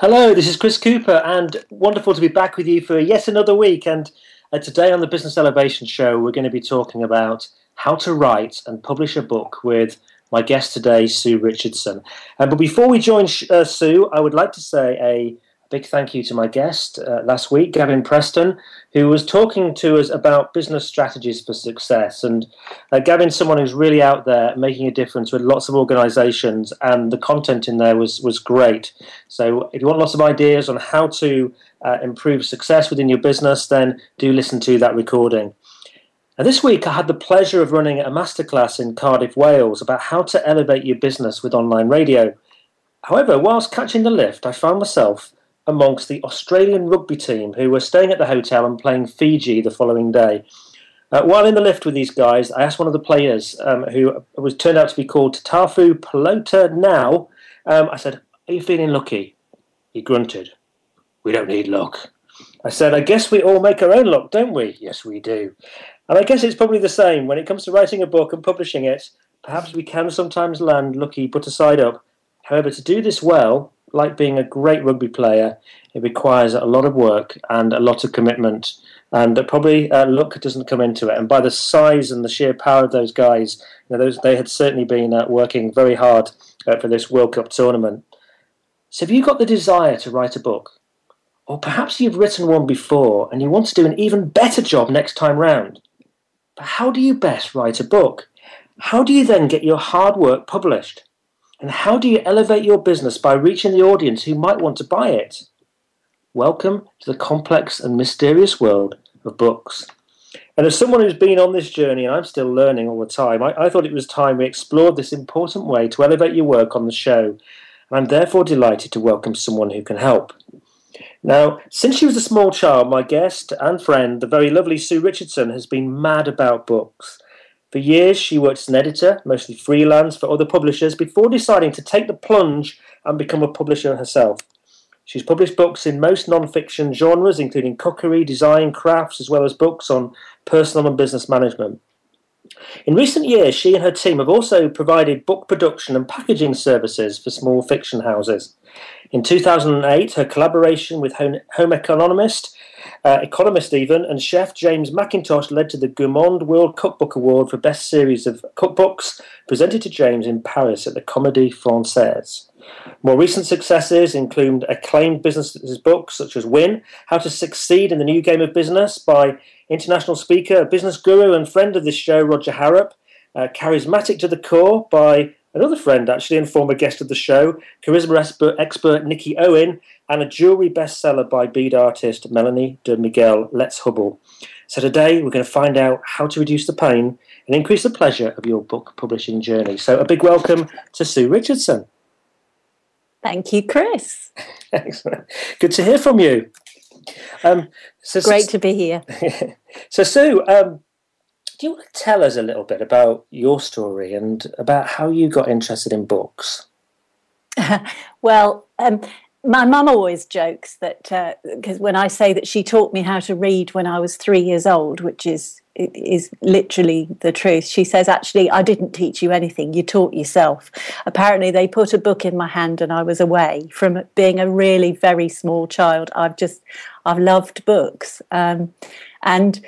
Hello, this is Chris Cooper, and wonderful to be back with you for yet another week. And uh, today on the Business Elevation Show, we're going to be talking about how to write and publish a book with my guest today, Sue Richardson. Uh, but before we join uh, Sue, I would like to say a big thank you to my guest uh, last week, Gavin Preston, who was talking to us about business strategies for success. And uh, Gavin's someone who's really out there making a difference with lots of organizations, and the content in there was, was great. So if you want lots of ideas on how to uh, improve success within your business, then do listen to that recording. And this week, I had the pleasure of running a masterclass in Cardiff, Wales about how to elevate your business with online radio. However, whilst catching the lift, I found myself amongst the Australian rugby team who were staying at the hotel and playing Fiji the following day. Uh, while in the lift with these guys, I asked one of the players, um, who was turned out to be called Tafu Polota-Nau, um, I said, Are you feeling lucky? He grunted, We don't need luck. I said, I guess we all make our own luck, don't we? Yes, we do. And I guess it's probably the same when it comes to writing a book and publishing it. Perhaps we can sometimes land lucky, put aside up. However, to do this well, like being a great rugby player, it requires a lot of work and a lot of commitment. And that probably uh, luck doesn't come into it. And by the size and the sheer power of those guys, you know, those, they had certainly been uh, working very hard uh, for this World Cup tournament. So, have you got the desire to write a book? Or perhaps you've written one before and you want to do an even better job next time round. But how do you best write a book? How do you then get your hard work published? And how do you elevate your business by reaching the audience who might want to buy it? Welcome to the complex and mysterious world of books. And as someone who's been on this journey, and I'm still learning all the time, I, I, thought it was time we explored this important way to elevate your work on the show. And I'm therefore delighted to welcome someone who can help. Now, since she was a small child, my guest and friend, the very lovely Sue Richardson, has been mad about books. For years, she worked as an editor, mostly freelance, for other publishers before deciding to take the plunge and become a publisher herself. She's published books in most non fiction genres, including cookery, design, crafts, as well as books on personal and business management. In recent years, she and her team have also provided book production and packaging services for small fiction houses. In 2008, her collaboration with home economist uh, economist even, and chef James Mackintosh led to the Gourmand World Cookbook Award for Best Series of Cookbooks, presented to James in Paris at the Comédie Française. More recent successes include acclaimed business books such as Win, How to Succeed in the New Game of Business by international speaker, business guru, and friend of this show, Roger Harrop, uh, Charismatic to the Core by another friend, actually, and former guest of the show, charisma expert, expert Nikki Owen, and a jewelry bestseller by bead artist Melanie de Miguel Let's Hubble. So today we're going to find out how to reduce the pain and increase the pleasure of your book publishing journey. So a big welcome to Sue Richardson. Thank you, Chris. Excellent. Good to hear from you. Um, so, Great to be here. so, Sue, um, do you want to tell us a little bit about your story and about how you got interested in books? well, um, my mum always jokes that because uh, when I say that she taught me how to read when I was three years old, which is is literally the truth. She says, actually, I didn't teach you anything. You taught yourself. Apparently, they put a book in my hand and I was away from being a really very small child. I've just, I've loved books. Um, and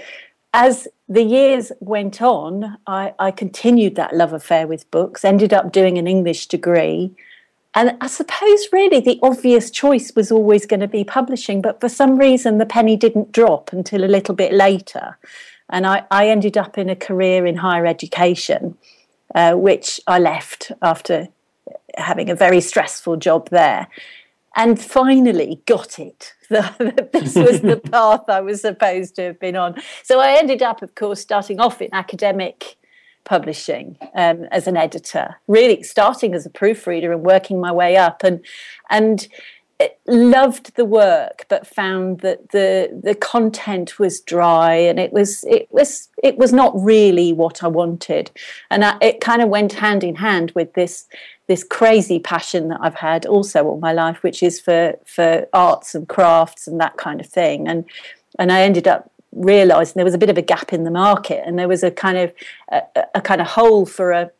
as the years went on, I, I continued that love affair with books, ended up doing an English degree. And I suppose really the obvious choice was always going to be publishing, but for some reason the penny didn't drop until a little bit later. And I, I ended up in a career in higher education, uh, which I left after having a very stressful job there. And finally got it. this was the path I was supposed to have been on. So I ended up, of course, starting off in academic publishing um, as an editor, really starting as a proofreader and working my way up. And and loved the work but found that the the content was dry and it was it was it was not really what I wanted and I, it kind of went hand in hand with this this crazy passion that I've had also all my life which is for for arts and crafts and that kind of thing. And and I ended up realizing there was a bit of a gap in the market and there was a kind of a, a kind of hole for a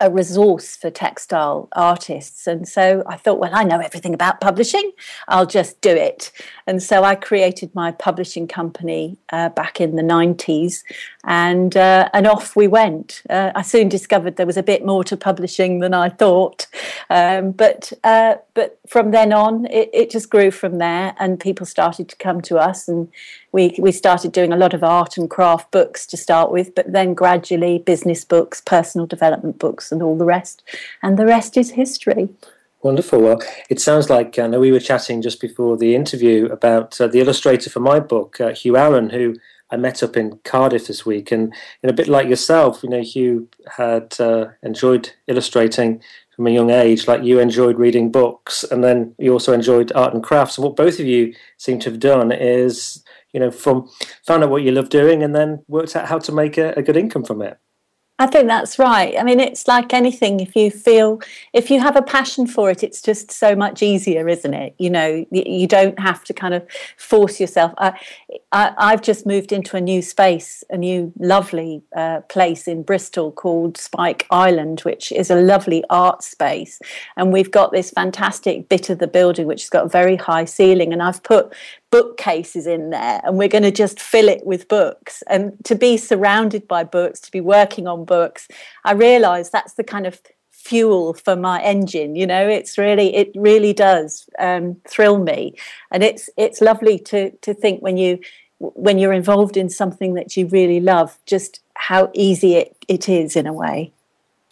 a resource for textile artists. And so I thought, well, I know everything about publishing, I'll just do it. And so I created my publishing company uh, back in the 90s, and, uh, and off we went. Uh, I soon discovered there was a bit more to publishing than I thought. Um, but, uh, but from then on, it, it just grew from there, and people started to come to us and we, we started doing a lot of art and craft books to start with, but then gradually business books, personal development books, and all the rest. And the rest is history. Wonderful. Well, it sounds like uh, we were chatting just before the interview about uh, the illustrator for my book, uh, Hugh Allen, who I met up in Cardiff this week. And in a bit like yourself, you know, Hugh had uh, enjoyed illustrating from a young age, like you enjoyed reading books, and then you also enjoyed art and crafts. And what both of you seem to have done is you know, from found out what you love doing and then worked out how to make a, a good income from it. I think that's right. I mean, it's like anything. If you feel, if you have a passion for it, it's just so much easier, isn't it? You know, you don't have to kind of force yourself. I, I, have just moved into a new space, a new lovely uh, place in Bristol called Spike Island, which is a lovely art space. And we've got this fantastic bit of the building which has got a very high ceiling. And I've put bookcases in there and we're going to just fill it with books. And to be surrounded by books to be working on books i realize that's the kind of fuel for my engine you know? It's really it really does um, thrill me. And it's it's lovely to to think when you when you're involved in something that you really love just how easy it, it is in a way.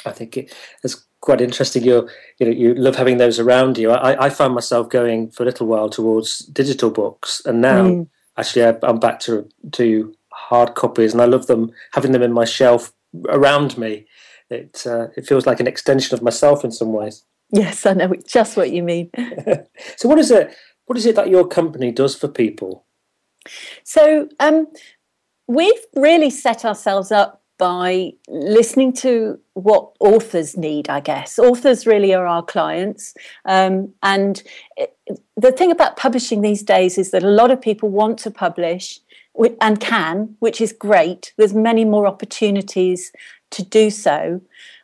I think it, it's quite interesting. You you know you love having those around you. I, I found myself going for a little while towards digital books, and now mm. actually I, I'm back to to hard copies, and I love them having them in my shelf around me. It uh, it feels like an extension of myself in some ways. Yes, I know just what you mean. so, what is it? What is it that your company does for people? So, um, we've really set ourselves up by listening to what authors need, I guess. Authors really are our clients. Um, and it, the thing about publishing these days is that a lot of people want to publish and can, which is great. There's many more opportunities to do so.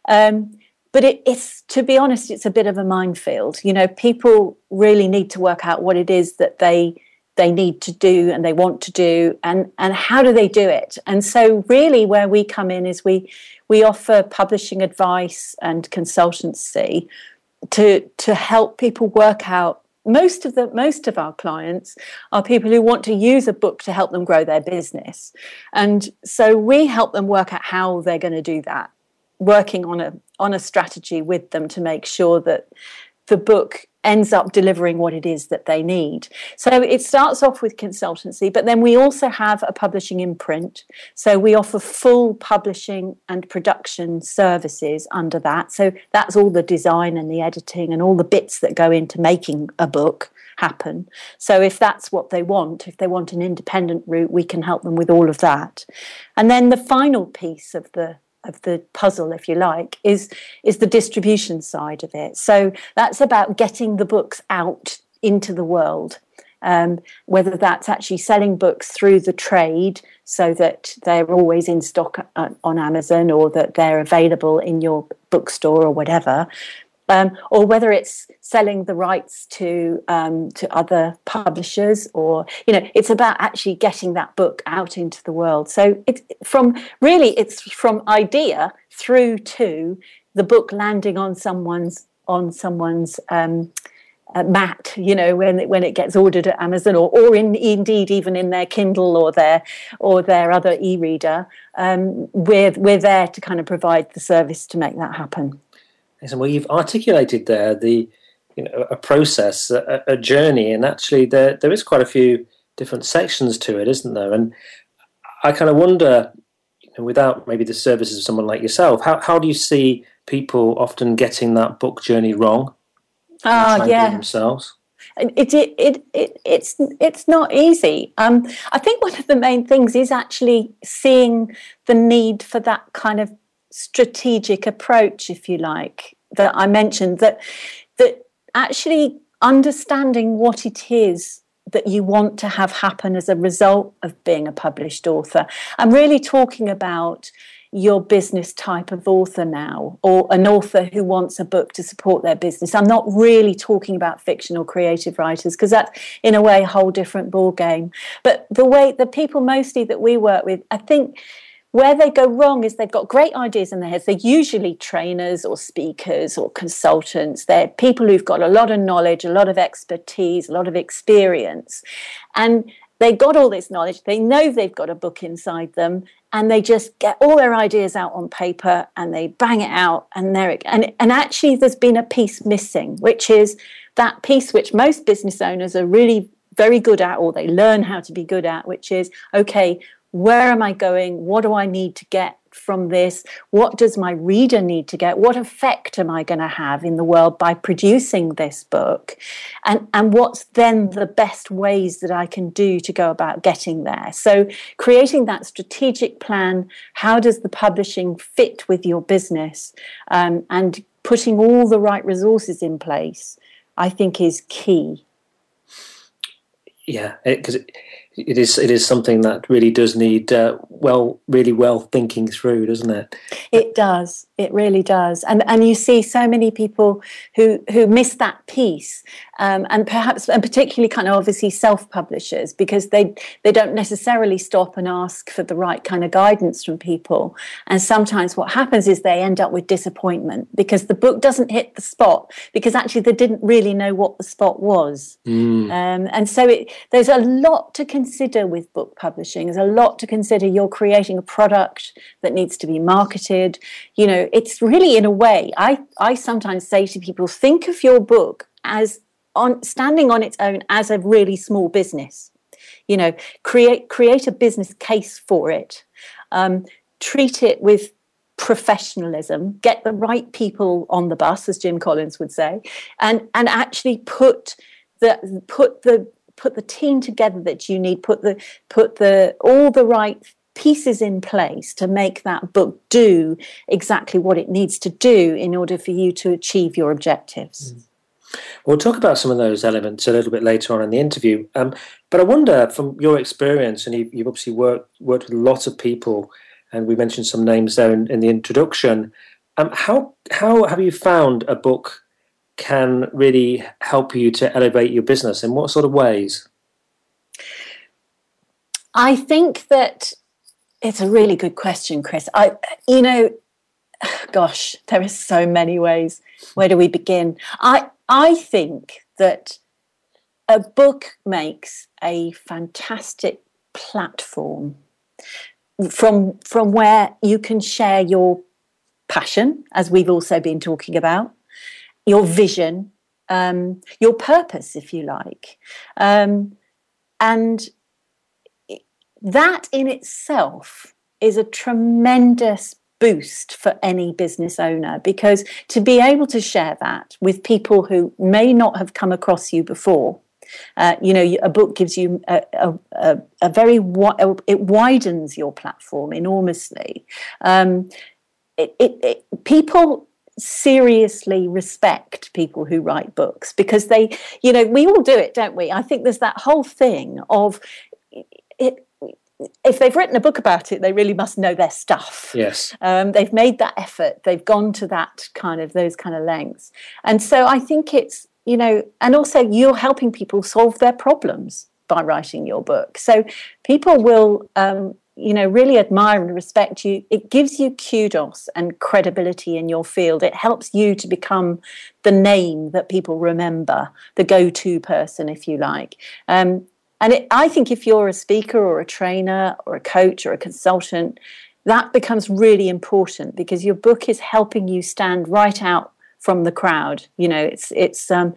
Um, but it, it's, to be honest, it's a bit of a minefield. You know, people really need to work out what it is that they they need to do and they want to do and and how do they do it? And so really where we come in is we we offer publishing advice and consultancy to to help people work out most of the most of our clients are people who want to use a book to help them grow their business. And so we help them work out how they're going to do that working on a on a strategy with them to make sure that the book ends up delivering what it is that they need. So it starts off with consultancy, but then we also have a publishing imprint. So we offer full publishing and production services under that. So that's all the design and the editing and all the bits that go into making a book happen. So if that's what they want, if they want an independent route, we can help them with all of that. And then the final piece of the of the puzzle, if you like, is is the distribution side of it. So that's about getting the books out into the world. Um, whether that's actually selling books through the trade so that they're always in stock uh, on Amazon or that they're available in your bookstore or whatever, um, or whether it's selling the rights to um, to other publishers, or you know, it's about actually getting that book out into the world. So it's from really it's from idea through to the book landing on someone's on someone's um, uh, mat, you know, when it, when it gets ordered at Amazon, or or in, indeed even in their Kindle or their or their other e-reader, um, we're we're there to kind of provide the service to make that happen. Well, you've articulated there the you know a process, a, a, journey, and actually there there is quite a few different sections to it, isn't there? And I kind of wonder, you know, without maybe the services of someone like yourself, how how do you see people often getting that book journey wrong? Oh yeah, themselves. it, it, it, it, it's it's not easy. Um, I think one of the main things is actually seeing the need for that kind of strategic approach, if you like, that I mentioned. That that actually understanding what it is that you want to have happen as a result of being a published author. I'm really talking about your business type of author now, or an author who wants a book to support their business. I'm not really talking about fictional creative writers because that's in a way a whole different ball game. But the way the people mostly that we work with, I think where they go wrong is they've got great ideas in their heads. They're usually trainers or speakers or consultants. They're people who've got a lot of knowledge, a lot of expertise, a lot of experience. And they got all this knowledge. They know they've got a book inside them, and they just get all their ideas out on paper and they bang it out. And there, it and and actually, there's been a piece missing, which is that piece which most business owners are really very good at, or they learn how to be good at, which is okay. Where am I going? What do I need to get from this? What does my reader need to get? What effect am I going to have in the world by producing this book? And, and what's then the best ways that I can do to go about getting there? So, creating that strategic plan how does the publishing fit with your business? Um, and putting all the right resources in place, I think, is key. Yeah, because it, is it is something that really does need uh, well really well thinking through doesn't it? It does it really does. And and you see so many people who who miss that piece um, and perhaps and particularly kind of obviously self-publishers because they they don't necessarily stop and ask for the right kind of guidance from people. And sometimes what happens is they end up with disappointment because the book doesn't hit the spot because actually they didn't really know what the spot was. Mm. um, and so it, there's a lot to consider with book publishing. There's a lot to consider. You're creating a product that needs to be marketed. You know it's really in a way i i sometimes say to people think of your book as on standing on its own as a really small business. You know create create a business case for it. Um, treat it with professionalism. Get the right people on the bus as jim collins would say and and actually put the put the put the team together that you need put the put the all the right pieces in place to make that book do exactly what it needs to do in order for you to achieve your objectives mm. We'll talk about some of those elements a little bit later on in the interview. Um, but I wonder, from your experience, and you've, you've, obviously worked worked with lots of people, and we mentioned some names there in, in the introduction. Um, how how have you found a book can really help you to elevate your business? In what sort of ways? I think that it's a really good question, Chris. I, you know, gosh, there are so many ways. Where do we begin? I I think that a book makes a fantastic platform from from where you can share your passion, as we've also been talking about, your vision, um, your purpose, if you like, um, and that in itself is a tremendous boost for any business owner because to be able to share that with people who may not have come across you before uh, you know a book gives you a, a, a, a very it widens your platform enormously. Um, it, it, it, people seriously respect people who write books because they you know we all do it don't we? I think there's that whole thing of it if they've written a book about it, they really must know their stuff. Yes. Um, they've made that effort. They've gone to that kind of those kind of lengths. And so I think it's, you know, and also you're helping people solve their problems by writing your book. So people will, um, you know, really admire and respect you. It gives you kudos and credibility in your field. It helps you to become the name that people remember, the go to person, if you like. Um, and it, I think if you're a speaker or a trainer or a coach or a consultant, that becomes really important because your book is helping you stand right out from the crowd. You know, it's it's um,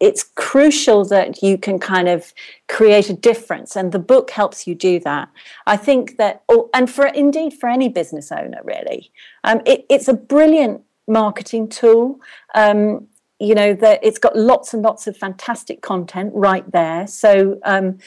it's crucial that you can kind of create a difference, and the book helps you do that. I think that, oh, and for indeed for any business owner, really, um, it, it's a brilliant marketing tool. Um, you know that it's got lots and lots of fantastic content right there. So um,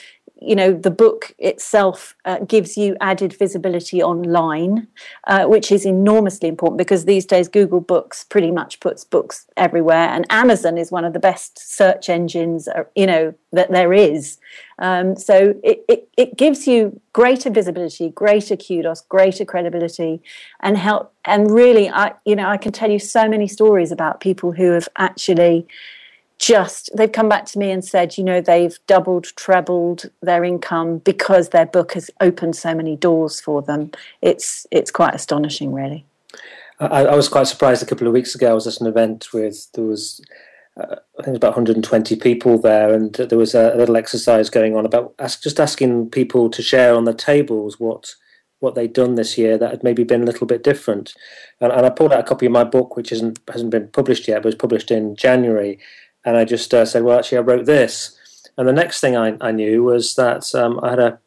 you know the book itself uh, gives you added visibility online uh, which is enormously important because these days google books pretty much puts books everywhere and amazon is one of the best search engines uh, you know that there is. Um, so it, it, it gives you greater visibility greater kudos greater credibility and help and really i you know i can tell you so many stories about people who have actually just they've come back to me and said you know they've doubled trebled their income because their book has opened so many doors for them it's it's quite astonishing really I, I was quite surprised a couple of weeks ago i was at an event with there was uh, I think about 120 people there, and there was a, a little exercise going on about ask, just asking people to share on the tables what what they'd done this year that had maybe been a little bit different. And, and I pulled out a copy of my book, which isn't hasn't been published yet, but was published in January, and I just uh, said, well, actually, I wrote this. And the next thing I, I knew was that um, I had a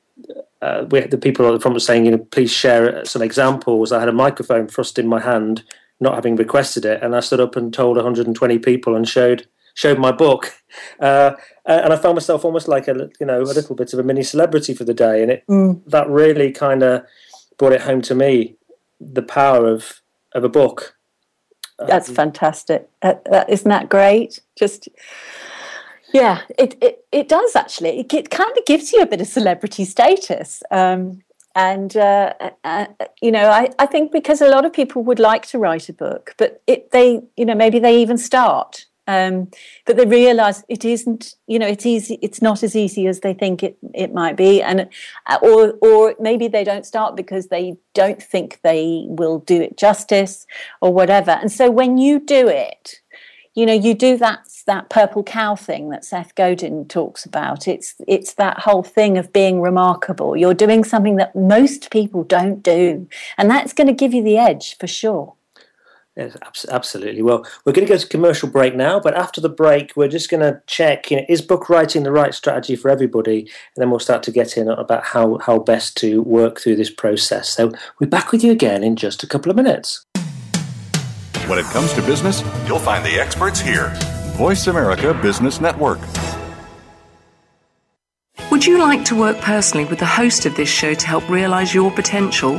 uh, we, the people at the front were saying, you know, please share some examples. I had a microphone thrust in my hand, not having requested it, and I stood up and told 120 people and showed showed my book, uh, and I found myself almost like a you know a little bit of a mini celebrity for the day, and it mm. that really kind of brought it home to me the power of of a book that's um, fantastic. Uh, uh, isn't that great? Just yeah, it it, it does actually. It, it kind of gives you a bit of celebrity status. Um, and uh, uh, uh, you know, I, I think because a lot of people would like to write a book, but it they you know maybe they even start um, but they realize it isn't you know it's easy it's not as easy as they think it, it might be. And uh, or or maybe they don't start because they don't think they will do it justice or whatever. And so when you do it you know you do that that purple cow thing that Seth Godin talks about. It's it's that whole thing of being remarkable. You're doing something that most people don't do. And that's going to give you the edge for sure Yes, absolutely. Well, we're going to go to commercial break now, but after the break, we're just going to check: you know, is book writing the right strategy for everybody? And then we'll start to get in about how how best to work through this process. So we're back with you again in just a couple of minutes. When it comes to business, you'll find the experts here. Voice America Business Network. Would you like to work personally with the host of this show to help realize your potential?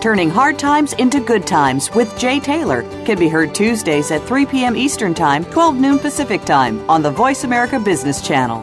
Turning Hard Times into Good Times with Jay Taylor can be heard Tuesdays at 3 p.m. Eastern Time, 12 noon Pacific Time on the Voice America Business Channel.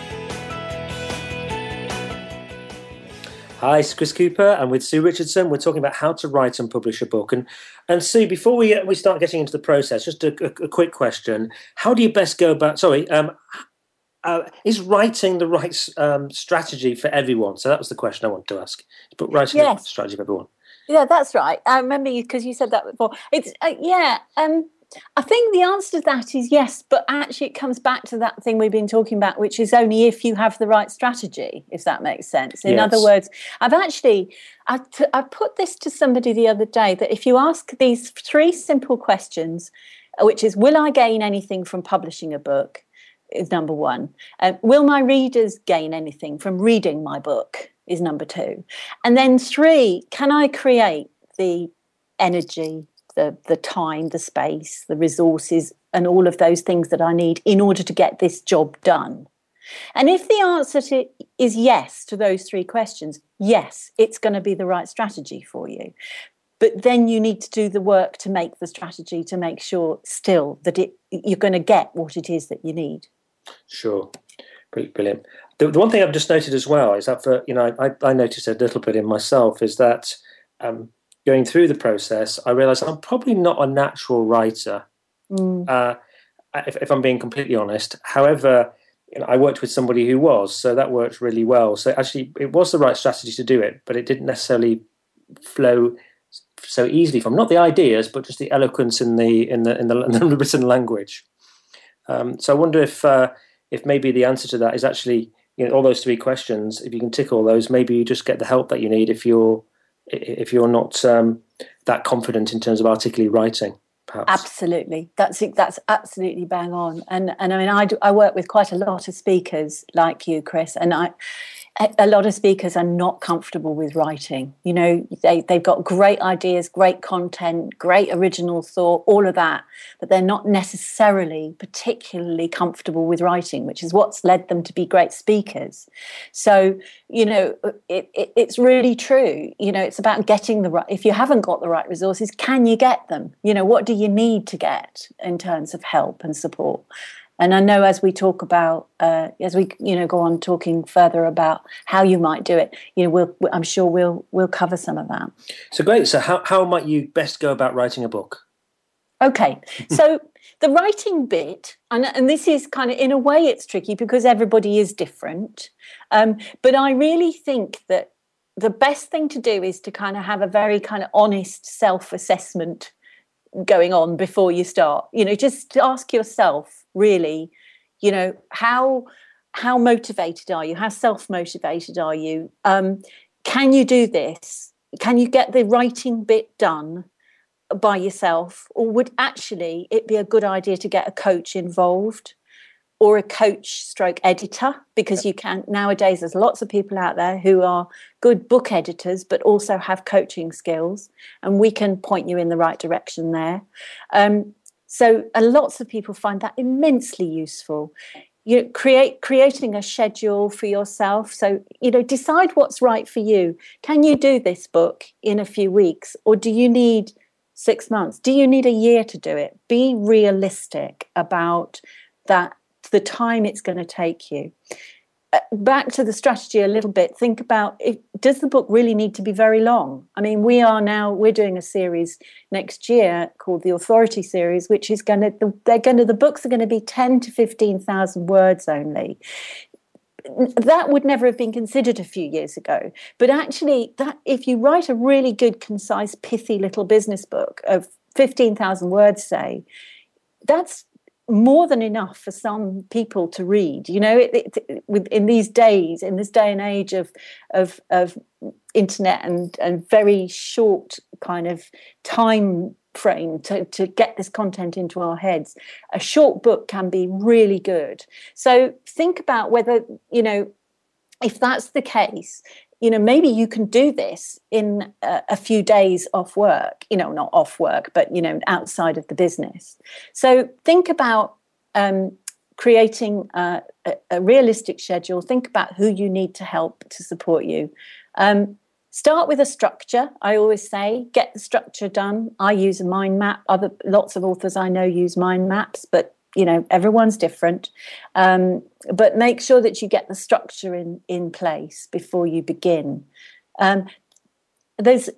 Hi, it's Chris Cooper, and with Sue Richardson, we're talking about how to write and publish a book. And and Sue, before we we start getting into the process, just a, a, a quick question: How do you best go about? Sorry, um, uh, is writing the right um, strategy for everyone? So that was the question I wanted to ask. But writing yes. the strategy for everyone. Yeah, that's right. I remember you because you said that before. It's uh, yeah. Um, I think the answer to that is yes, but actually it comes back to that thing we've been talking about, which is only if you have the right strategy, if that makes sense. In yes. other words, I've actually I, t- I put this to somebody the other day that if you ask these three simple questions, which is will I gain anything from publishing a book? Is number one. Uh, will my readers gain anything from reading my book? Is number two. And then three, can I create the energy, the the time, the space, the resources, and all of those things that I need in order to get this job done. And if the answer to is yes to those three questions, yes, it's going to be the right strategy for you. But then you need to do the work to make the strategy to make sure still that it you're going to get what it is that you need. Sure, brilliant. The, the one thing I've just noted as well is that for you know I, I noticed a little bit in myself is that um, going through the process, I realized I'm probably not a natural writer. Mm. Uh, if, if, I'm being completely honest. However, you know, I worked with somebody who was, so that worked really well. So actually, it was the right strategy to do it, but it didn't necessarily flow so easily from not the ideas, but just the eloquence in the in the in the, in the written language. Um, so I wonder if uh, if maybe the answer to that is actually you know all those three questions. If you can tick all those, maybe you just get the help that you need if you're if you're not um, that confident in terms of articulately writing. Perhaps. Absolutely, that's that's absolutely bang on. And and I mean, I do, I work with quite a lot of speakers like you, Chris, and I a lot of speakers are not comfortable with writing. You know, they, they've got great ideas, great content, great original thought, all of that, but they're not necessarily particularly comfortable with writing, which is what's led them to be great speakers. So, you know, it, it, it's really true. You know, it's about getting the right, if you haven't got the right resources, can you get them? You know, what do you need to get in terms of help and support? And I know as we talk about, uh, as we you know go on talking further about how you might do it, you know, we'll, I'm sure we'll we'll cover some of that. So great. So how how might you best go about writing a book? Okay, so the writing bit, and, and this is kind of in a way it's tricky because everybody is different. Um, but I really think that the best thing to do is to kind of have a very kind of honest self assessment going on before you start. You know, just ask yourself really you know how how motivated are you? How self motivated are you? Um, can you do this? Can you get the writing bit done by yourself? Or would actually it be a good idea to get a coach involved or a coach stroke editor? Because you can nowadays there's lots of people out there who are good book editors but also have coaching skills and we can point you in the right direction there. Um, so, lots of people find that immensely useful. You create creating a schedule for yourself. So, you know, decide what's right for you. Can you do this book in a few weeks, or do you need six months? Do you need a year to do it? Be realistic about that the time it's going to take you. Uh, back to the strategy a little bit think about if, does the book really need to be very long? I mean we are now we're doing a series next year called the authority series which is going to they're going to the books are going to be 10 to 15,000 words only. That would never have been considered a few years ago. But actually that if you write a really good concise pithy little business book of 15,000 words say that's more than enough for some people to read. You know, it, it, it, in these days, in this day and age of of, of internet and and very short kind of time frame to, to get this content into our heads a short book can be really good so think about whether you know if that's the case you know maybe you can do this in a, a, few days off work you know not off work but you know outside of the business. So think about um, creating a, a, realistic schedule. Think about who you need to help to support you. Um, start with a structure. I always say get the structure done. I use a mind map. Other lots of authors i know use mind maps but you know everyone's different. Um, but make sure that you get the structure in in place before you begin. Um, there's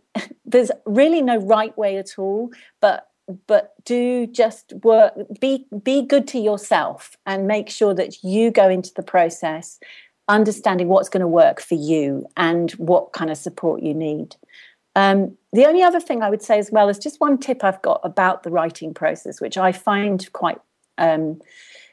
there's really no right way at all but but do just work be be good to yourself and make sure that you go into the process understanding what's going to work for you and what kind of support you need. Um, the only other thing I would say as well is just one tip I've got about the writing process, which I find quite um,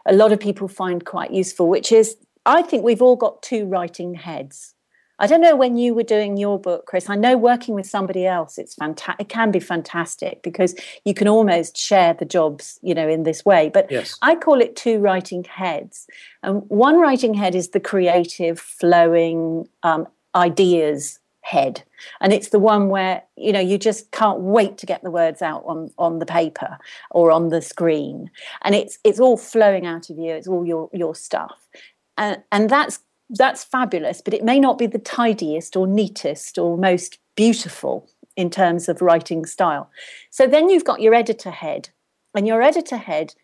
a lot of people find quite useful, which is I think we've all got two writing heads. I don't know when you were doing your book, Chris. I know working with somebody else, it's fantastic. It can be fantastic because you can almost share the jobs, you know, in this way. But yes. I call it two writing heads. And one writing head is the creative, flowing um, ideas head. And it's the one where you know you just can't wait to get the words out on on the paper or on the screen. And it's it's all flowing out of you. It's all your your stuff. And and that's that's fabulous but it may not be the tidiest or neatest or most beautiful in terms of writing style. So then you've got your editor head and your editor head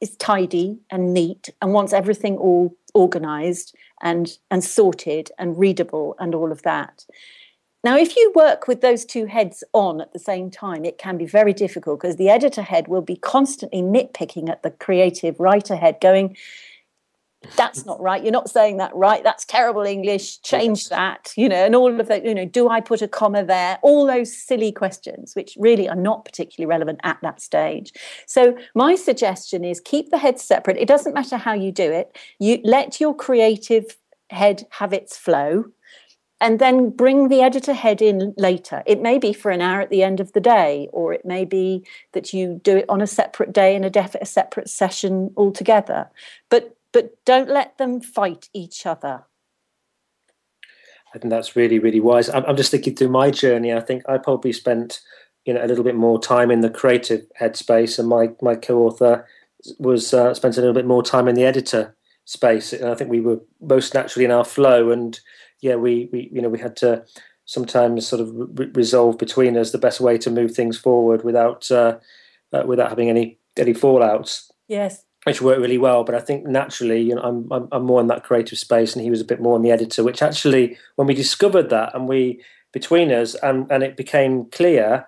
is tidy and neat and wants everything all organized and and sorted and readable and all of that now, if you work with those two heads on at the same time, it can be very difficult because the editor head will be constantly nitpicking at the creative writer head, going, that's not right. You're not saying that right. That's terrible English. Change that, you know, and all of that, you know, do I put a comma there? All those silly questions, which really are not particularly relevant at that stage. So, my suggestion is keep the heads separate. It doesn't matter how you do it. You let your creative head have its flow and then bring the editor head in later. It may be for an hour at the end of the day, or it may be that you do it on a separate day in a, def- a separate session altogether. But but don't let them fight each other. I think that's really really wise. I'm, I'm just thinking through my journey. I think I probably spent you know a little bit more time in the creative headspace, and my my co-author was uh, spent a little bit more time in the editor space. And I think we were most naturally in our flow and yeah, we, we you know we had to sometimes sort of re- resolve between us the best way to move things forward without uh, uh, without having any any fallouts. Yes, which worked really well. But I think naturally, you know, I'm, I'm I'm more in that creative space, and he was a bit more in the editor. Which actually, when we discovered that, and we between us, and and it became clear,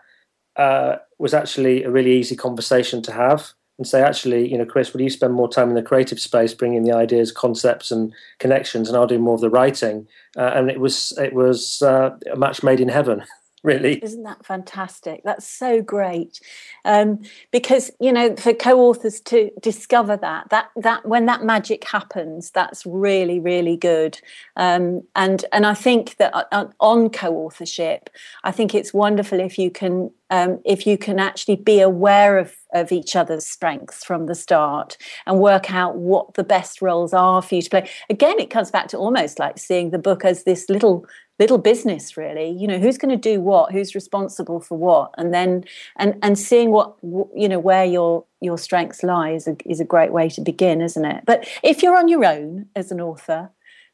uh, was actually a really easy conversation to have and say, actually, you know, Chris, will you spend more time in the creative space, bringing the ideas, concepts, and connections, and I'll do more of the writing. Uh, and it was it was uh, a match made in heaven. really. Isn't that fantastic? That's so great. Um, because you know for co-authors to discover that that that when that magic happens that's really really good. Um, and and i think that on co-authorship i think it's wonderful if you can um, if you can actually be aware of of each other's strengths from the start and work out what the best roles are for you to play. Again it comes back to almost like seeing the book as this little little business really. You know who's going to do what? Who's responsible for what? And then and and seeing what you know where your your strengths lie is a, is a great way to begin isn't it? But if you're on your own as an author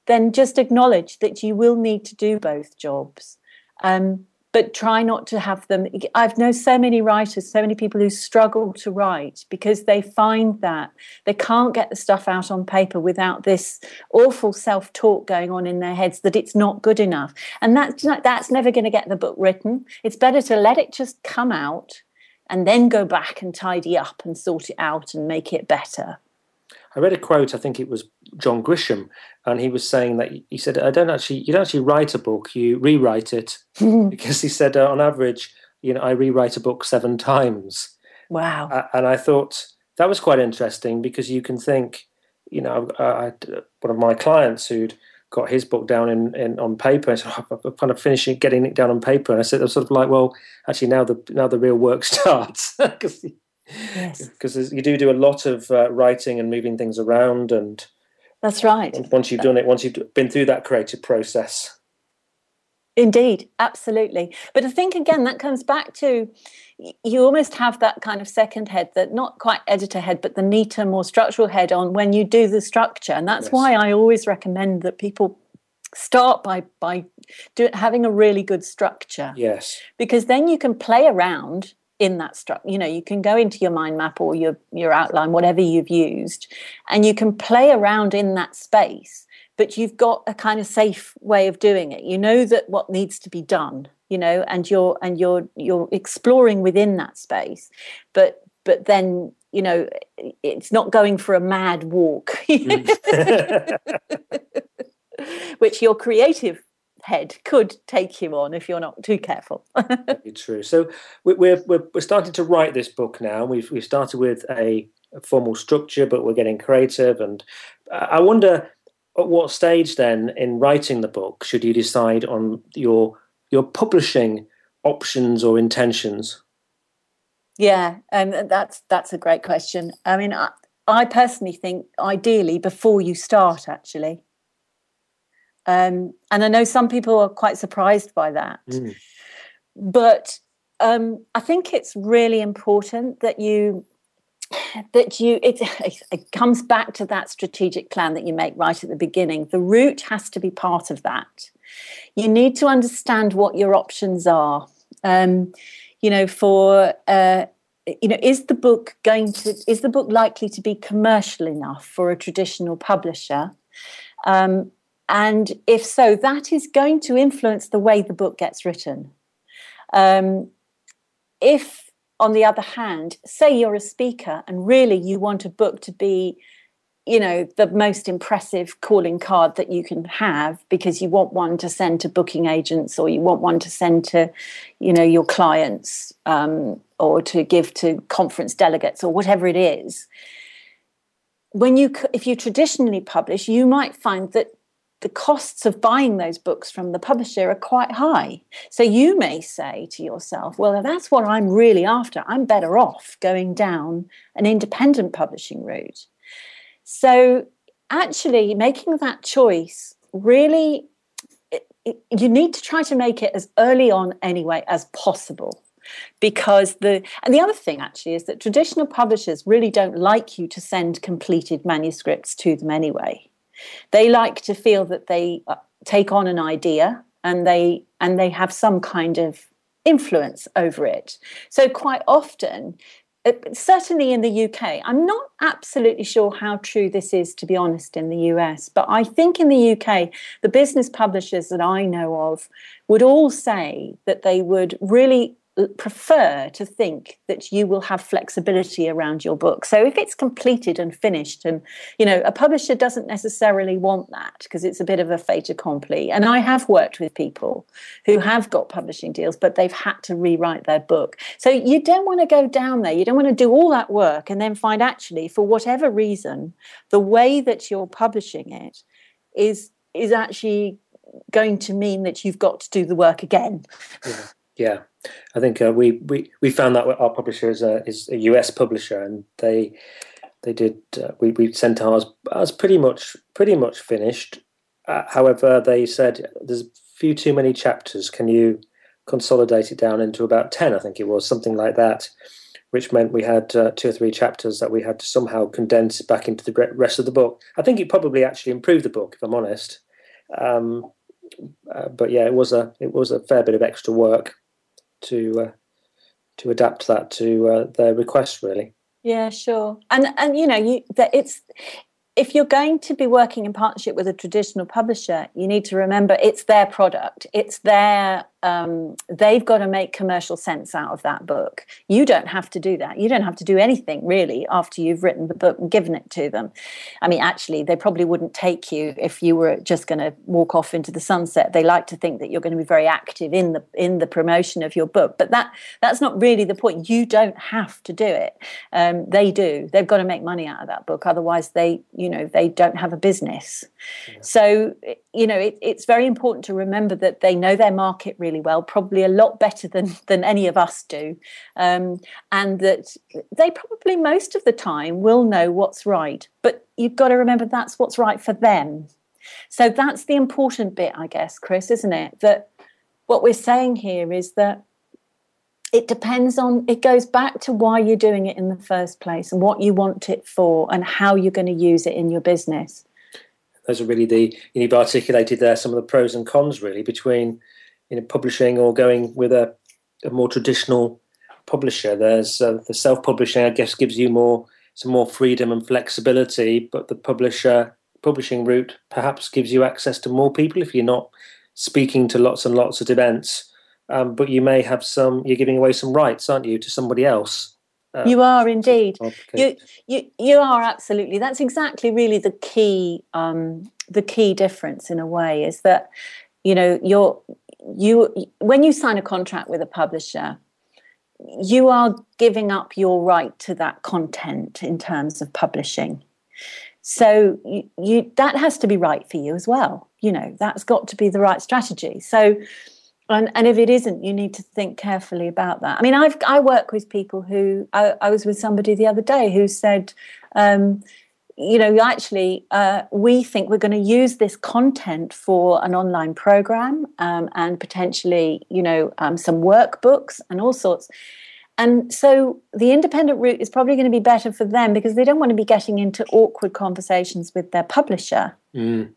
then just acknowledge that you will need to do both jobs. Um, but try not to have them. I've known so many writers, so many people who struggle to write because they find that they can't get the stuff out on paper without this awful self talk going on in their heads that it's not good enough. And that's, that's never going to get the book written. It's better to let it just come out and then go back and tidy up and sort it out and make it better. I read a quote. I think it was John Grisham, and he was saying that he said, "I don't actually. You don't actually write a book. You rewrite it." because he said, uh, on average, you know, I rewrite a book seven times. Wow. Uh, and I thought that was quite interesting because you can think, you know, I, one of my clients who'd got his book down in, in on paper. And so I'm kind of finishing getting it down on paper. And I said, I was sort of like, well, actually now the now the real work starts because yes. because you do do a lot of uh, writing and moving things around and that's right. once you've done it once you've been through that creative process. Indeed absolutely. But i think again that comes back to you almost have that kind of second head that not quite editor head but the neater more structural head on when you do the structure. And that's yes. why i always recommend that people start by by do, having a really good structure. Yes. Because then you can play around in that structure you know you can go into your mind map or your your outline whatever you've used and you can play around in that space but you've got a kind of safe way of doing it you know that what needs to be done you know and you're and you're you're exploring within that space but but then you know it's not going for a mad walk mm. which your creative head could take you on if you're not too careful. true. So we're, we're we're starting to write this book now. We've we started with a, a formal structure, but we're getting creative. And I wonder at what stage then in writing the book should you decide on your your publishing options or intentions? Yeah, and um, that's that's a great question. I mean, I, I personally think ideally before you start, actually. Um, and I know some people are quite surprised by that, mm. but um, I think it's really important that you that you it, it comes back to that strategic plan that you make right at the beginning. The route has to be part of that. You need to understand what your options are. Um, you know, for uh, you know, is the book going to is the book likely to be commercial enough for a traditional publisher? Um, and if so, that is going to influence the way the book gets written. Um, if, on the other hand, say you're a speaker and really you want a book to be you know the most impressive calling card that you can have because you want one to send to booking agents or you want one to send to you know your clients um, or to give to conference delegates or whatever it is when you if you traditionally publish you might find that the costs of buying those books from the publisher are quite high. So you may say to yourself, well, that's what I'm really after. I'm better off going down an independent publishing route. So, actually, making that choice really, it, it, you need to try to make it as early on anyway as possible. Because the, and the other thing actually is that traditional publishers really don't like you to send completed manuscripts to them anyway. They like to feel that they uh, take on an idea and they and they have some kind of influence over it. So quite often uh, certainly in the UK, I'm not absolutely sure how true this is, to be honest, in the US, but I think in the UK, the business publishers that I know of would all say that they would really prefer to think that you will have flexibility around your book. So if it's completed and finished, and you know, a publisher doesn't necessarily want that because it's a bit of a fait accompli. And I have worked with people who have got publishing deals, but they've had to rewrite their book. So you don't want to go down there. You don't want to do all that work and then find actually, for whatever reason, the way that you're publishing it is is actually going to mean that you've got to do the work again. Yeah. Yeah, I think uh, we, we we found that our publisher is a is a US publisher, and they they did uh, we we sent ours as pretty much pretty much finished. Uh, however, they said there's a few too many chapters. Can you consolidate it down into about ten? I think it was something like that, which meant we had uh, two or three chapters that we had to somehow condense back into the rest of the book. I think it probably actually improved the book, if I'm honest. Um, uh, but yeah, it was a it was a fair bit of extra work to uh, to adapt that to uh, their requests really yeah sure and and you know you that it's if you're going to be working in partnership with a traditional publisher, you need to remember it's their product. It's their, um, they've got to make commercial sense out of that book. You don't have to do that. You don't have to do anything really after you've written the book and given it to them. I mean, actually, they probably wouldn't take you if you were just going to walk off into the sunset. They like to think that you're going to be very active in the in the promotion of your book, but that that's not really the point. You don't have to do it. Um, they do. They've got to make money out of that book. Otherwise, they you know they don't have a business yeah. so you know it, it's very important to remember that they know their market really well probably a lot better than than any of us do. Um, and that they probably most of the time will know what's right but you've got to remember that's what's right for them. So that's the important bit i guess chris isn't it? That what we're saying here is that it depends on it goes back to why you're doing it in the first place and what you want it for and how you're going to use it in your business. Those are really the you've articulated there some of the pros and cons really between you know publishing or going with a, a more traditional publisher there's uh, the self-publishing i guess gives you more some more freedom and flexibility but the publisher publishing route perhaps gives you access to more people if you're not speaking to lots and lots of events um, but you may have some. You're giving away some rights, aren't you, to somebody else? Uh, you are indeed. You, you you are absolutely. That's exactly really the key. Um, the key difference, in a way, is that you know, you're you when you sign a contract with a publisher, you are giving up your right to that content in terms of publishing. So you, you that has to be right for you as well. You know, that's got to be the right strategy. So and, and if it isn't, you need to think carefully about that. I mean, I've I work with people who I, I was with somebody the other day who said, um, you know, actually, uh, we think we're going to use this content for an online program um, and potentially, you know, um, some workbooks and all sorts. And so the independent route is probably going to be better for them because they don't want to be getting into awkward conversations with their publisher. Mm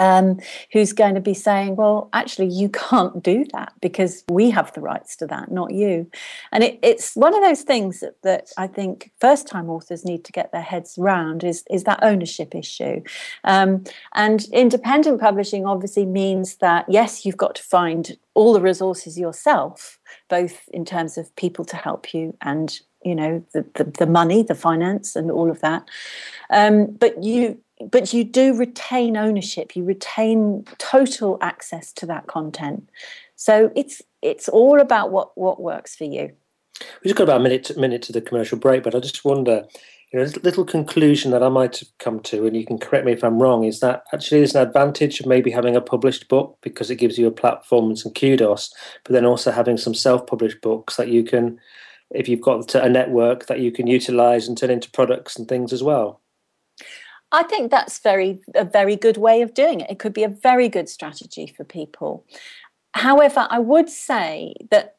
um, who's going to be saying, well, actually, you can't do that because we have the rights to that, not you. And it, it's one of those things that, that I think first time authors need to get their heads around is, is that ownership issue. Um, and independent publishing obviously means that, yes, you've got to find all the resources yourself, both in terms of people to help you and you know the, the, the money the finance and all of that um, but you but you do retain ownership you retain total access to that content. So it's it's all about what what works for you. We've just got about a minute minute to the commercial break but i just wonder you know a little conclusion that i might have come to and you can correct me if i'm wrong is that actually there's an advantage of maybe having a published book because it gives you a platform and some kudos but then also having some self-published books that you can if you've got a network that you can utilize and turn into products and things as well I think that's very a very good way of doing it. It could be a very good strategy for people. However, I would say that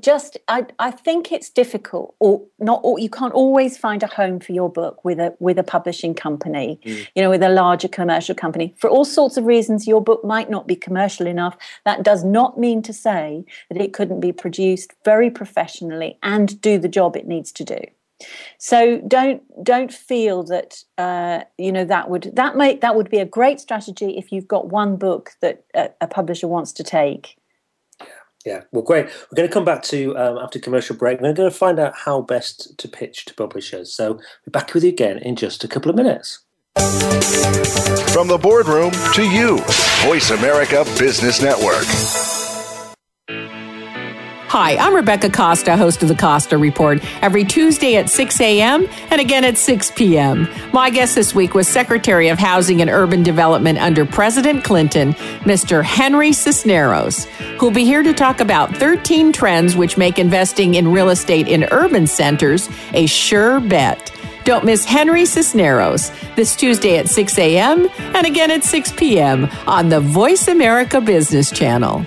just I, I think it's difficult or not or you can't always find a home for your book with a with a publishing company mm. you know with a larger commercial company for all sorts of reasons your book might not be commercial enough that does not mean to say that it couldn't be produced very professionally and do the job it needs to do so don't don't feel that uh, you know that would that make that would be a great strategy if you've got one book that a, a publisher wants to take. Yeah, well, great. We're going to come back to um, after commercial break. We're going to find out how best to pitch to publishers. So we're back with you again in just a couple of minutes. From the boardroom to you, Voice America Business Network. Hi, I'm Rebecca Costa, host of the Costa Report, every Tuesday at 6 a.m. and again at 6 p.m. My guest this week was Secretary of Housing and Urban Development under President Clinton, Mr. Henry Cisneros, who'll be here to talk about 13 trends which make investing in real estate in urban centers a sure bet. Don't miss Henry Cisneros this Tuesday at 6 a.m. and again at 6 p.m. on the Voice America Business Channel.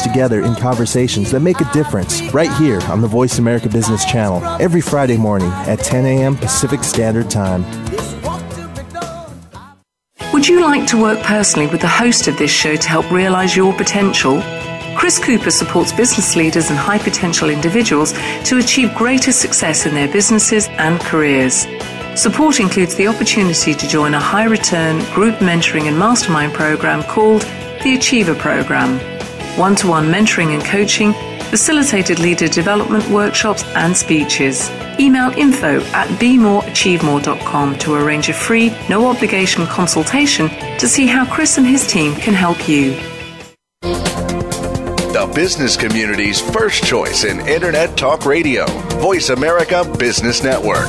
together in conversations that make a difference right here on the Voice America Business Channel every Friday morning at 10 a.m. Pacific Standard Time. Would you like to work personally with the host of this show to help realize your potential? Chris Cooper supports business leaders and high potential individuals to achieve greater success in their businesses and careers. Support includes the opportunity to join a high return group mentoring and mastermind program called the Achiever Program one to one mentoring and coaching, facilitated leader development workshops and speeches. Email info at bemoreachievemore.com to arrange a free, no obligation consultation to see how Chris and his team can help you. The business community's first choice in Internet Talk Radio, Voice America Business Network.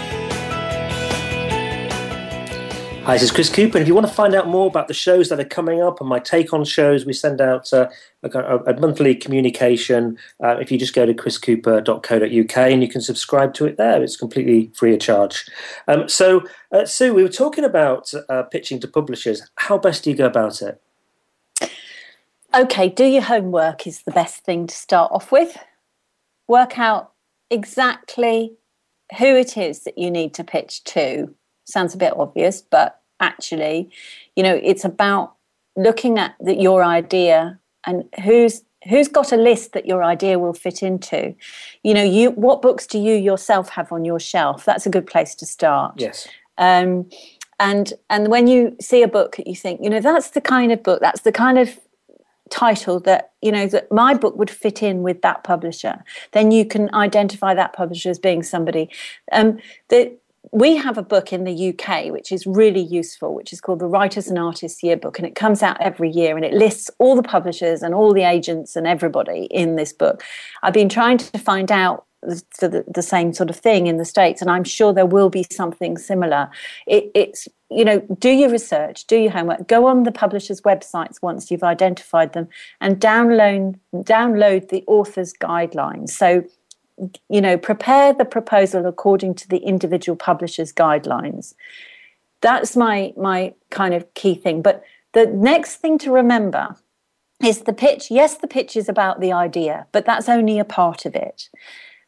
Hi, this is Chris Cooper. And if you want to find out more about the shows that are coming up and my take on shows, we send out uh, a, a, monthly communication. Uh, if you just go to chriscooper.co.uk and you can subscribe to it there, it's completely free of charge. Um, so, uh, Sue, we were talking about uh, pitching to publishers. How best do you go about it? Okay, do your homework is the best thing to start off with. Work out exactly who it is that you need to pitch to sounds a bit obvious, but actually, you know, it's about looking at the, your idea and who's who's got a list that your idea will fit into. You know you what books do you yourself have on your shelf? That's a good place to start. Yes. Um, and and when you see a book that you think you know that's the kind of book that's the kind of title that you know that my book would fit in with that publisher then you can identify that publisher as being somebody. Um, the we have a book in the UK which is really useful, which is called the Writers and Artists Yearbook, and it comes out every year and it lists all the publishers and all the agents and everybody in this book. I've been trying to find out for the, the same sort of thing in the states, and I'm sure there will be something similar. It, it's you know, do your research, do your homework, go on the publishers' websites once you've identified them, and download download the author's guidelines. So you know, prepare the proposal according to the individual publisher's guidelines. That's my my kind of key thing. But the next thing to remember is the pitch. Yes, the pitch is about the idea, but that's only a part of it.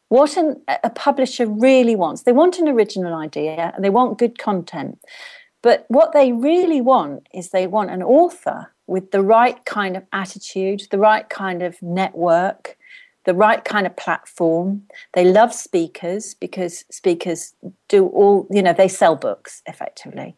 What an, a publisher really wants, they want an original idea and they want good content. But what they really want is they want an author with the right kind of attitude, the right kind of network, the right kind of platform. They love speakers because speakers do all, you know, they sell books effectively.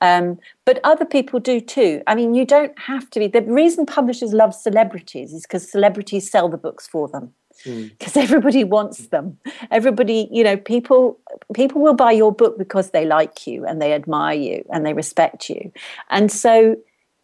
Um, but other people do too. I mean, you don't have to be. The reason publishers love celebrities is because celebrities sell the books for them. Because mm. everybody wants them. Everybody, you know, people people will buy your book because they like you and they admire you and they respect you. And so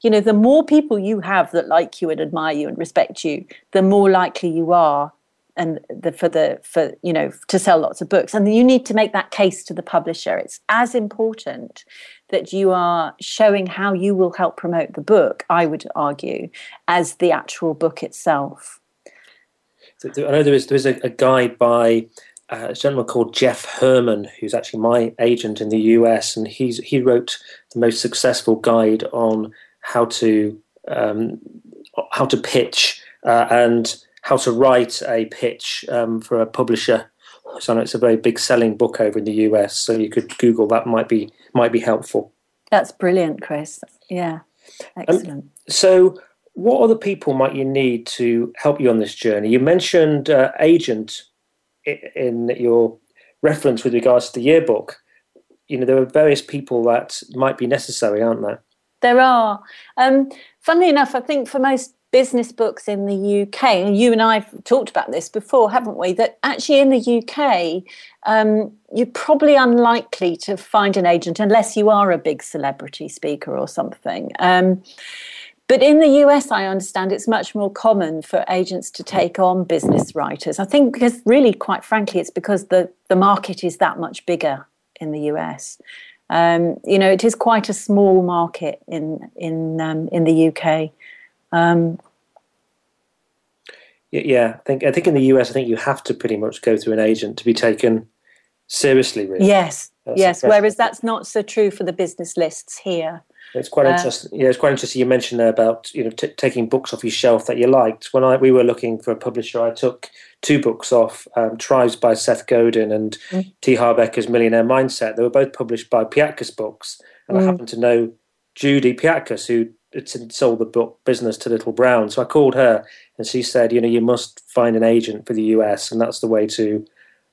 you know, the more people you have that like you and admire you and respect you, the more likely you are and the, for the for you know to sell lots of books. And you need to make that case to the publisher. It's as important that you are showing how you will help promote the book i would argue as the actual book itself. I know there is there is a, a guide by uh, a gentleman called Jeff Herman, who's actually my agent in the US, and he's he wrote the most successful guide on how to um, how to pitch uh, and how to write a pitch um, for a publisher. So I know it's a very big selling book over in the US. So you could Google that might be might be helpful. That's brilliant, Chris. Yeah, excellent. Um, so, what other people might you need to help you on this journey? You mentioned uh, agent in your reference with regards to the yearbook. You know, there are various people that might be necessary, aren't there? There are. Um, funnily enough, I think for most business books in the UK, and you and I have talked about this before, haven't we? That actually in the UK, um, you're probably unlikely to find an agent unless you are a big celebrity speaker or something. Um, but in the US, I understand it's much more common for agents to take on business writers. I think because really, quite frankly, it's because the, the market is that much bigger in the US. Um, you know, it is quite a small market in in um, in the UK. Um, yeah, I think I think in the US, I think you have to pretty much go through an agent to be taken seriously. Really. Yes, that's yes. Whereas that's not so true for the business lists here. It's quite uh, interesting. Yeah, it's quite interesting. You mentioned there about you know t- taking books off your shelf that you liked. When I we were looking for a publisher, I took two books off um, Tribes by Seth Godin and mm. T. Harv Eker's Millionaire Mindset. They were both published by Piatkus Books. And mm. I happen to know Judy Piatkus, who sold the book Business to Little Brown. So I called her and she said, you know, you must find an agent for the US, and that's the way to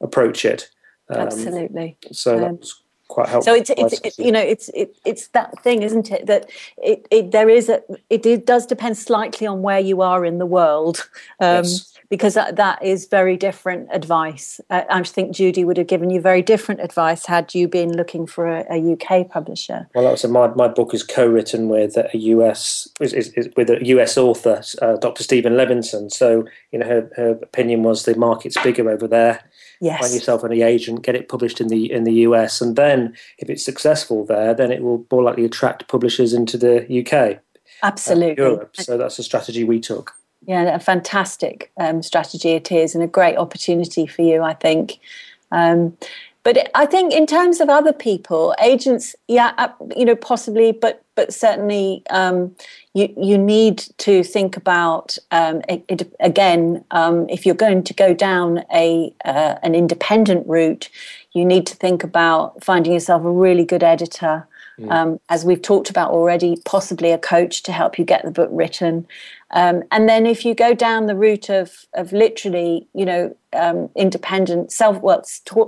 approach it. Um, Absolutely. So um, that's quite helpful. So it's, it's, it's you know it's it, it's that thing, isn't it? That it, it there is a it, it does depend slightly on where you are in the world. Um, yes because that, that is very different advice. Uh, I think Judy would have given you very different advice had you been looking for a, a UK publisher. Well, like I said, my, my book is co-written with a US is, is, is with a US author, uh, Dr. Stephen Levinson. So you know, her, her opinion was the market's bigger over there. Yes. Find yourself an agent, get it published in the in the US, and then if it's successful there, then it will more likely attract publishers into the UK. Absolutely. Europe. So that's a strategy we took. Yeah, a fantastic um, strategy it is, and a great opportunity for you, I think. Um, but I think in terms of other people, agents, yeah, you know, possibly, but but certainly, um, you you need to think about um, it, it, again. Um, if you're going to go down a uh, an independent route, you need to think about finding yourself a really good editor. Mm. Um, as we've talked about already, possibly a coach to help you get the book written. Um, and then if you go down the route of of literally, you know, um, independent self, well,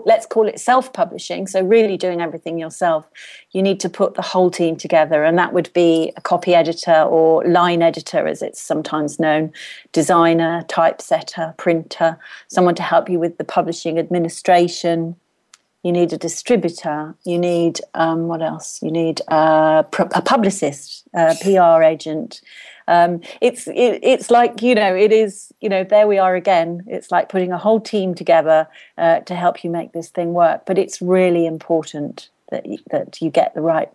let's call it self publishing. So really doing everything yourself. You need to put the whole team together, and that would be a copy editor or line editor, as it's sometimes known, designer, typesetter, printer, someone to help you with the publishing administration. You need a distributor. You need um, what else? You need uh, a publicist, a PR agent um, it's it, it's like you know it is you know there we are again. It's like putting a whole team together uh, to help you make this thing work. But it's really important that you, that you get the right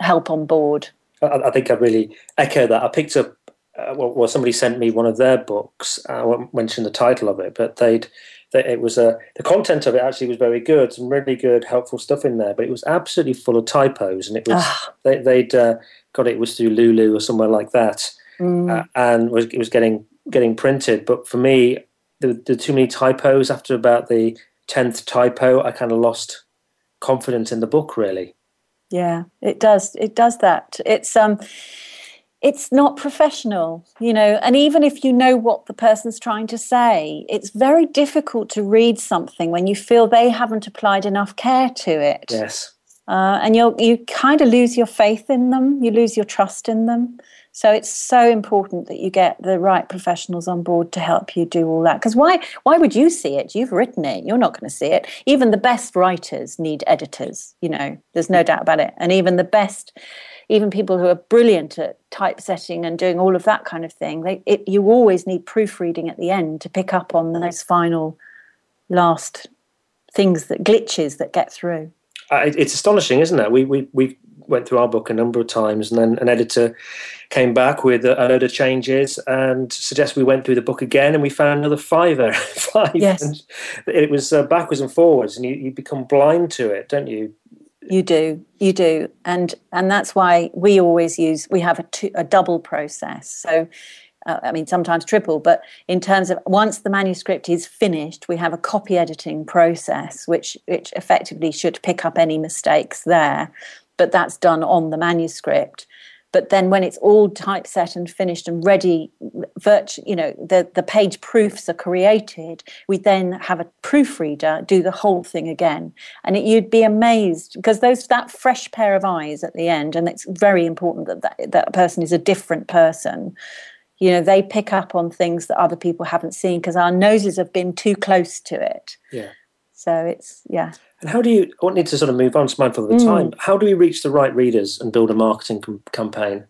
help on board. I, I think i really echo that. I picked up uh, well, well, somebody sent me one of their books i won't mention the title of it but they'd it was a uh, the content of it actually was very good some really good helpful stuff in there but it was absolutely full of typos and it was ah. they, would uh, got it was through lulu or somewhere like that mm. uh, and was it was getting getting printed. But for me, the, the too many typos. After about the tenth typo, I kind of lost confidence in the book. Really. Yeah, it does. It does that. It's um it's not professional, you know, and even if you know what the person's trying to say, it's very difficult to read something when you feel they haven't applied enough care to it. Yes. Uh, and you you kind of lose your faith in them, you lose your trust in them. So it's so important that you get the right professionals on board to help you do all that. Because why why would you see it? You've written it. You're not going to see it. Even the best writers need editors. You know, there's no doubt about it. And even the best, even people who are brilliant at typesetting and doing all of that kind of thing, they, it, you always need proofreading at the end to pick up on those final, last things that glitches that get through. Uh, it's astonishing, isn't it? We we we went through our book a number of times, and then an editor came back with a, a load of changes and suggested we went through the book again, and we found another five errors. five. Yes. And it was uh, backwards and forwards, and you, you become blind to it, don't you? You do, you do, and and that's why we always use we have a, two, a double process. So uh, I mean, sometimes triple, but in terms of once the manuscript is finished, we have a copy editing process, which which effectively should pick up any mistakes there but that's done on the manuscript. But then when it's all typeset and finished and ready, virtu- you know, the, the page proofs are created, we then have a proofreader do the whole thing again. And it, you'd be amazed because those that fresh pair of eyes at the end, and it's very important that that, that person is a different person you know they pick up on things that other people haven't seen because our noses have been too close to it yeah so it's yeah and how do you? I want to sort of move on, to mindful of the mm. time. How do we reach the right readers and build a marketing com- campaign?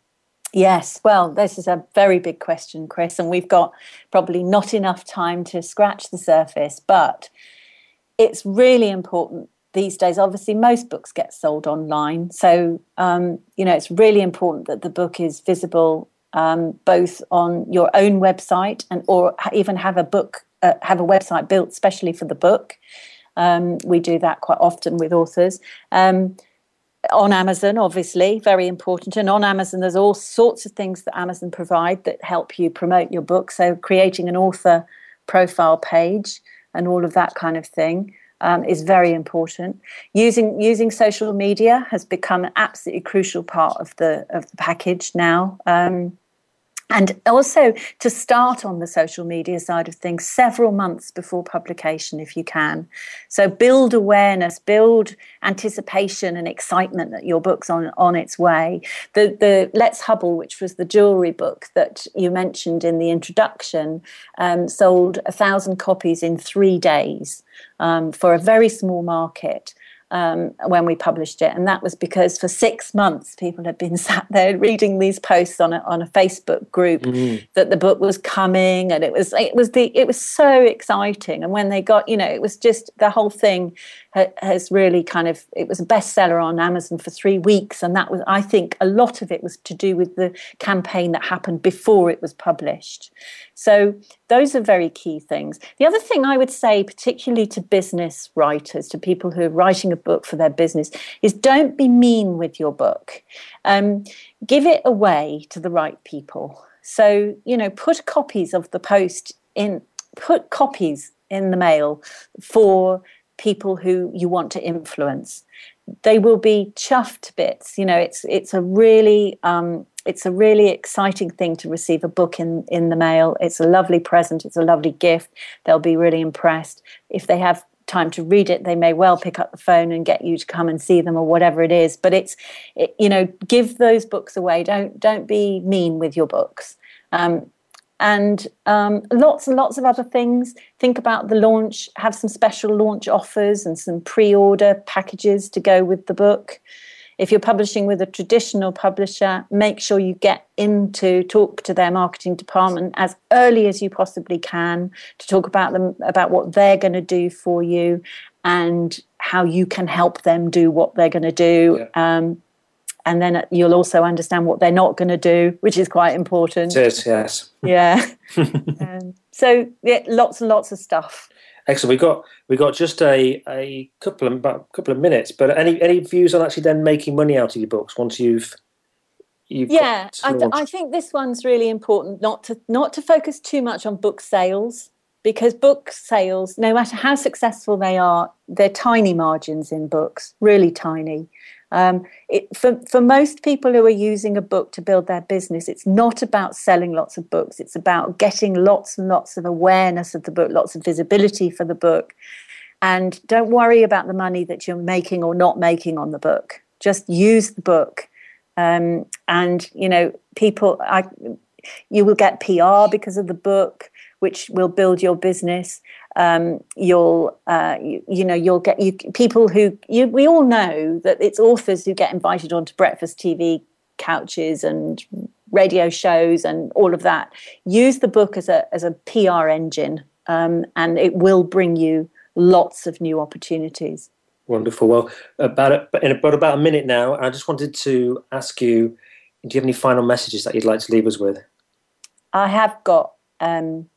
Yes, well, this is a very big question, Chris, and we've got probably not enough time to scratch the surface, but it's really important these days. Obviously, most books get sold online, so um, you know it's really important that the book is visible um, both on your own website and or even have a book uh, have a website built specially for the book. Um, we do that quite often with authors. Um, on Amazon, obviously, very important. And on Amazon, there's all sorts of things that Amazon provide that help you promote your book. So, creating an author profile page and all of that kind of thing um, is very important. Using using social media has become an absolutely crucial part of the of the package now. Um, and also to start on the social media side of things several months before publication if you can. So build awareness build anticipation and excitement that your book's on on its way. The the let's hubble which was the jewelry book that you mentioned in the introduction um, sold a thousand copies in three days um, for a very small market um, when we published it, and that was because for six months people had been sat there reading these posts on a on a Facebook group mm-hmm. that the book was coming, and it was it was the it was so exciting. And when they got, you know, it was just the whole thing has really kind of it was a bestseller on Amazon for three weeks, and that was I think a lot of it was to do with the campaign that happened before it was published. So those are very key things. The other thing I would say, particularly to business writers, to people who are writing a book for their business, is don't be mean with your book. Um, give it away to the right people. So, you know, put copies of the post in, put copies in the mail for people who you want to influence. They will be chuffed bits. You know, it's it's a really um, it's a really exciting thing to receive a book in, in the mail. It's a lovely present, it's a lovely gift. They'll be really impressed. If they have time to read it, they may well pick up the phone and get you to come and see them or whatever it is. But it's, it, you know, give those books away. Don't don't be mean with your books. Um, and um, lots and lots of other things. Think about the launch. Have some special launch offers and some pre-order packages to go with the book. If you're publishing with a traditional publisher, make sure you get into talk to their marketing department as early as you possibly can to talk about them about what they're going to do for you and how you can help them do what they're going to do. Yeah. Um, and then you'll also understand what they're not going to do, which is quite important. It is, yes. Yeah. um, so yeah, lots and lots of stuff. Excellent. We got we got just a, a couple of about a couple of minutes, but any any views on actually then making money out of your books once you've you've yeah, I, th- I think this one's really important not to not to focus too much on book sales because book sales, no matter how successful they are, they're tiny margins in books, really tiny. Um, it, for, for most people who are using a book to build their business, it's not about selling lots of books. It's about getting lots and lots of awareness of the book, lots of visibility for the book. And don't worry about the money that you're making or not making on the book. Just use the book. Um, and, you know, people, I, you will get PR because of the book, which will build your business um, you'll uh, you, you, know you'll get you people who you, we all know that it's authors who get invited onto breakfast TV couches and radio shows and all of that. Use the book as a as a PR engine, um, and it will bring you lots of new opportunities. Wonderful. Well, about in about about a minute now, I just wanted to ask you: Do you have any final messages that you'd like to leave us with? I have got um,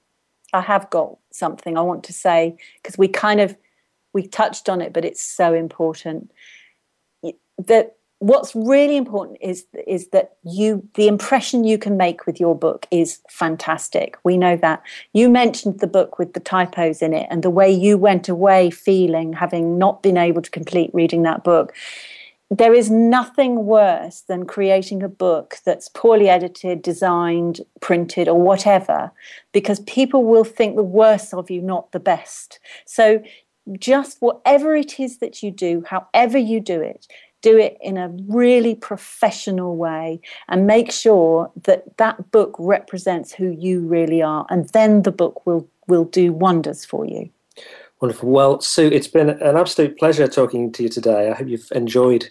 I have got something I want to say because we kind of we touched on it, but it's so important. That what's really important is is that you the impression you can make with your book is fantastic. We know that. You mentioned the book with the typos in it and the way you went away feeling having not been able to complete reading that book there is nothing worse than creating a book that's poorly edited, designed, printed, or whatever, because people will think the worst of you, not the best. So, just whatever it is that you do, however you do it, do it in a really professional way and make sure that that book represents who you really are. And then the book will, will do wonders for you. Wonderful. Well, Sue, it's been an absolute pleasure talking to you today. I hope you've enjoyed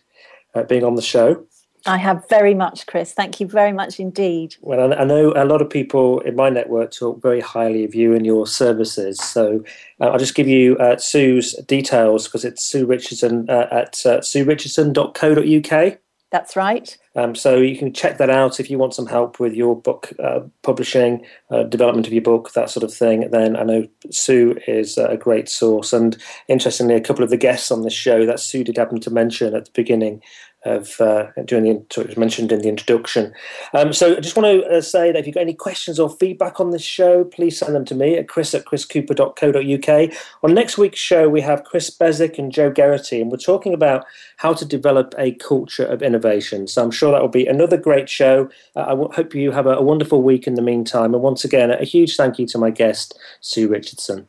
being on the show. I have very much, Chris. Thank you very much indeed. Well, I know a lot of people in my network talk very highly of you and your services. So uh, I'll just give you uh, Sue's details because it's Sue Richardson uh, at uh, suerichardson.co.uk. That's right. Um, so you can check that out if you want some help with your book uh, publishing, uh, development of your book, that sort of thing. Then I know Sue is a great source. And interestingly, a couple of the guests on this show that Sue did happen to mention at the beginning of uh, during the it was mentioned in the introduction. Um, so I just want to uh, say that if you've got any questions or feedback on this show, please send them to me at chris at chriscooper.co.uk. On next week's show, we have Chris Bezick and Joe Geraghty, and we're talking about how to develop a culture of innovation. So I'm sure that will be another great show. Uh, I w- hope you have a, a wonderful week in the meantime. And once again, a huge thank you to my guest, Sue Richardson.